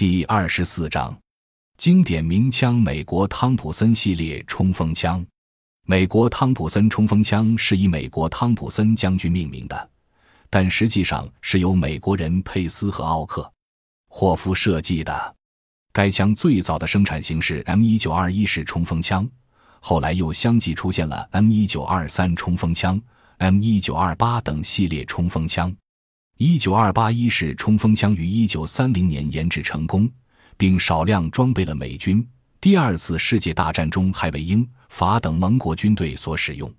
第二十四章，经典名枪——美国汤普森系列冲锋枪。美国汤普森冲锋枪是以美国汤普森将军命名的，但实际上是由美国人佩斯和奥克·霍夫设计的。该枪最早的生产形式 M 一九二一式冲锋枪，后来又相继出现了 M 一九二三冲锋枪、M 一九二八等系列冲锋枪。一九二八一式冲锋枪于一九三零年研制成功，并少量装备了美军。第二次世界大战中还为英法等盟国军队所使用。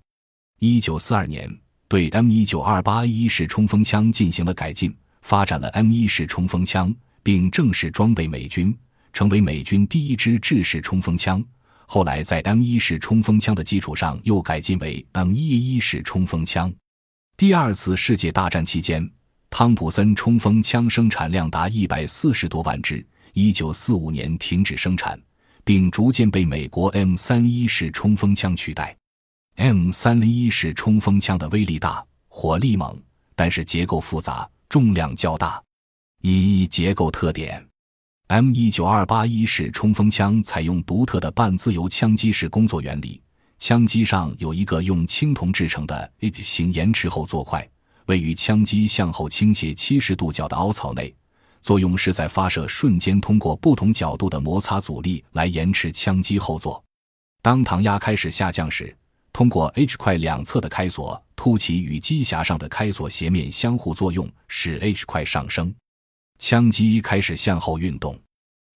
一九四二年，对 M 一九二八一式冲锋枪进行了改进，发展了 M 一式冲锋枪，并正式装备美军，成为美军第一支制式冲锋枪。后来在 M 一式冲锋枪的基础上，又改进为 M 一一式冲锋枪。第二次世界大战期间。汤普森冲锋枪生产量达一百四十多万支，一九四五年停止生产，并逐渐被美国 M 三一式冲锋枪取代。M 三零一式冲锋枪的威力大，火力猛，但是结构复杂，重量较大。一结构特点：M 一九二八一式冲锋枪采用独特的半自由枪机式工作原理，枪机上有一个用青铜制成的 H 型延迟后座块。位于枪机向后倾斜七十度角的凹槽内，作用是在发射瞬间通过不同角度的摩擦阻力来延迟枪机后座。当膛压开始下降时，通过 H 块两侧的开锁凸起与机匣上的开锁斜面相互作用，使 H 块上升，枪机开始向后运动。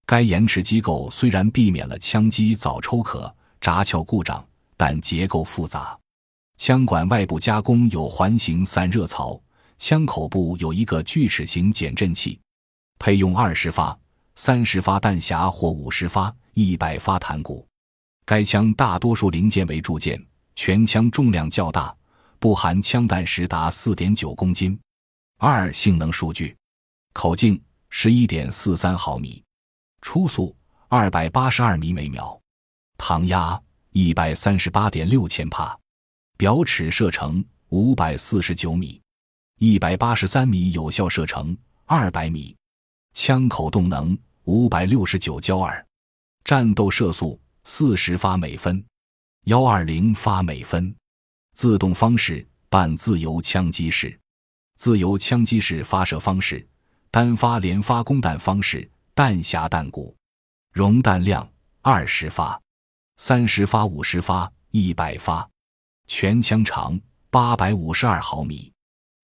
该延迟机构虽然避免了枪机早抽壳、闸鞘故障，但结构复杂。枪管外部加工有环形散热槽，枪口部有一个锯齿形减震器，配用二十发、三十发弹匣或五十发、一百发弹鼓。该枪大多数零件为铸件，全枪重量较大，不含枪弹时达四点九公斤。二性能数据：口径十一点四三毫米，初速二百八十二米每秒，膛压一百三十八点六千帕。表尺射程五百四十九米，一百八十三米有效射程二百米，枪口动能五百六十九焦耳，战斗射速四十发每分，幺二零发每分。自动方式半自由枪机式，自由枪机式发射方式，单发连发供弹方式，弹匣弹鼓，容弹量二十发，三十发五十发一百发。全枪长八百五十二毫米，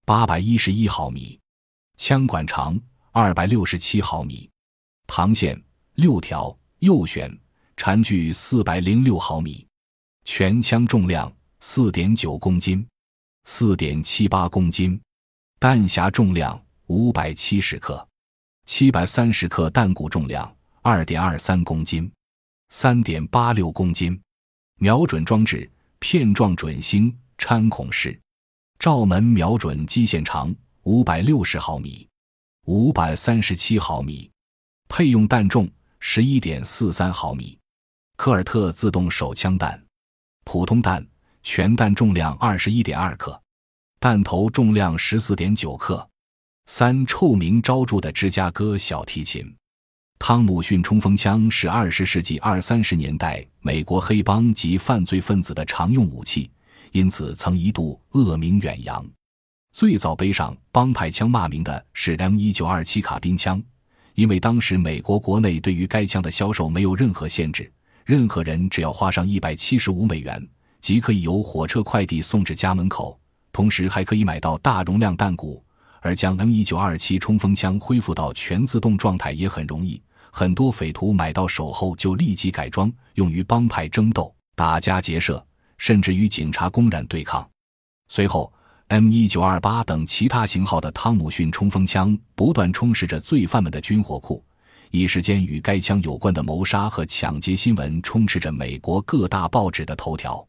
八百一十一毫米，枪管长二百六十七毫米，膛线六条，右旋，缠距四百零六毫米，全枪重量四点九公斤，四点七八公斤，弹匣重量五百七十克，七百三十克弹鼓重量二点二三公斤，三点八六公斤，瞄准装置。片状准星穿孔式，照门瞄准基线长五百六十毫米，五百三十七毫米，配用弹重十一点四三毫米，科尔特自动手枪弹，普通弹全弹重量二十一点二克，弹头重量十四点九克，三臭名昭著的芝加哥小提琴。汤姆逊冲锋枪是二十世纪二三十年代美国黑帮及犯罪分子的常用武器，因此曾一度恶名远扬。最早背上帮派枪骂名的是 M 一九二七卡宾枪，因为当时美国国内对于该枪的销售没有任何限制，任何人只要花上一百七十五美元，即可以由火车快递送至家门口，同时还可以买到大容量弹鼓。而将 M 一九二七冲锋枪恢复到全自动状态也很容易。很多匪徒买到手后就立即改装，用于帮派争斗、打家劫舍，甚至与警察公然对抗。随后，M 一九二八等其他型号的汤姆逊冲锋枪不断充实着罪犯们的军火库，一时间与该枪有关的谋杀和抢劫新闻充斥着美国各大报纸的头条。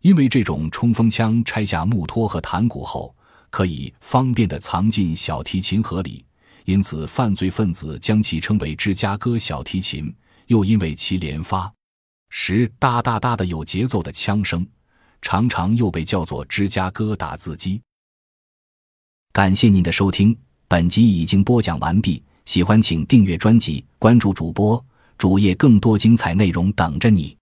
因为这种冲锋枪拆下木托和弹鼓后，可以方便地藏进小提琴盒里。因此，犯罪分子将其称为“芝加哥小提琴”，又因为其连发时哒哒哒的有节奏的枪声，常常又被叫做“芝加哥打字机”。感谢您的收听，本集已经播讲完毕。喜欢请订阅专辑，关注主播主页，更多精彩内容等着你。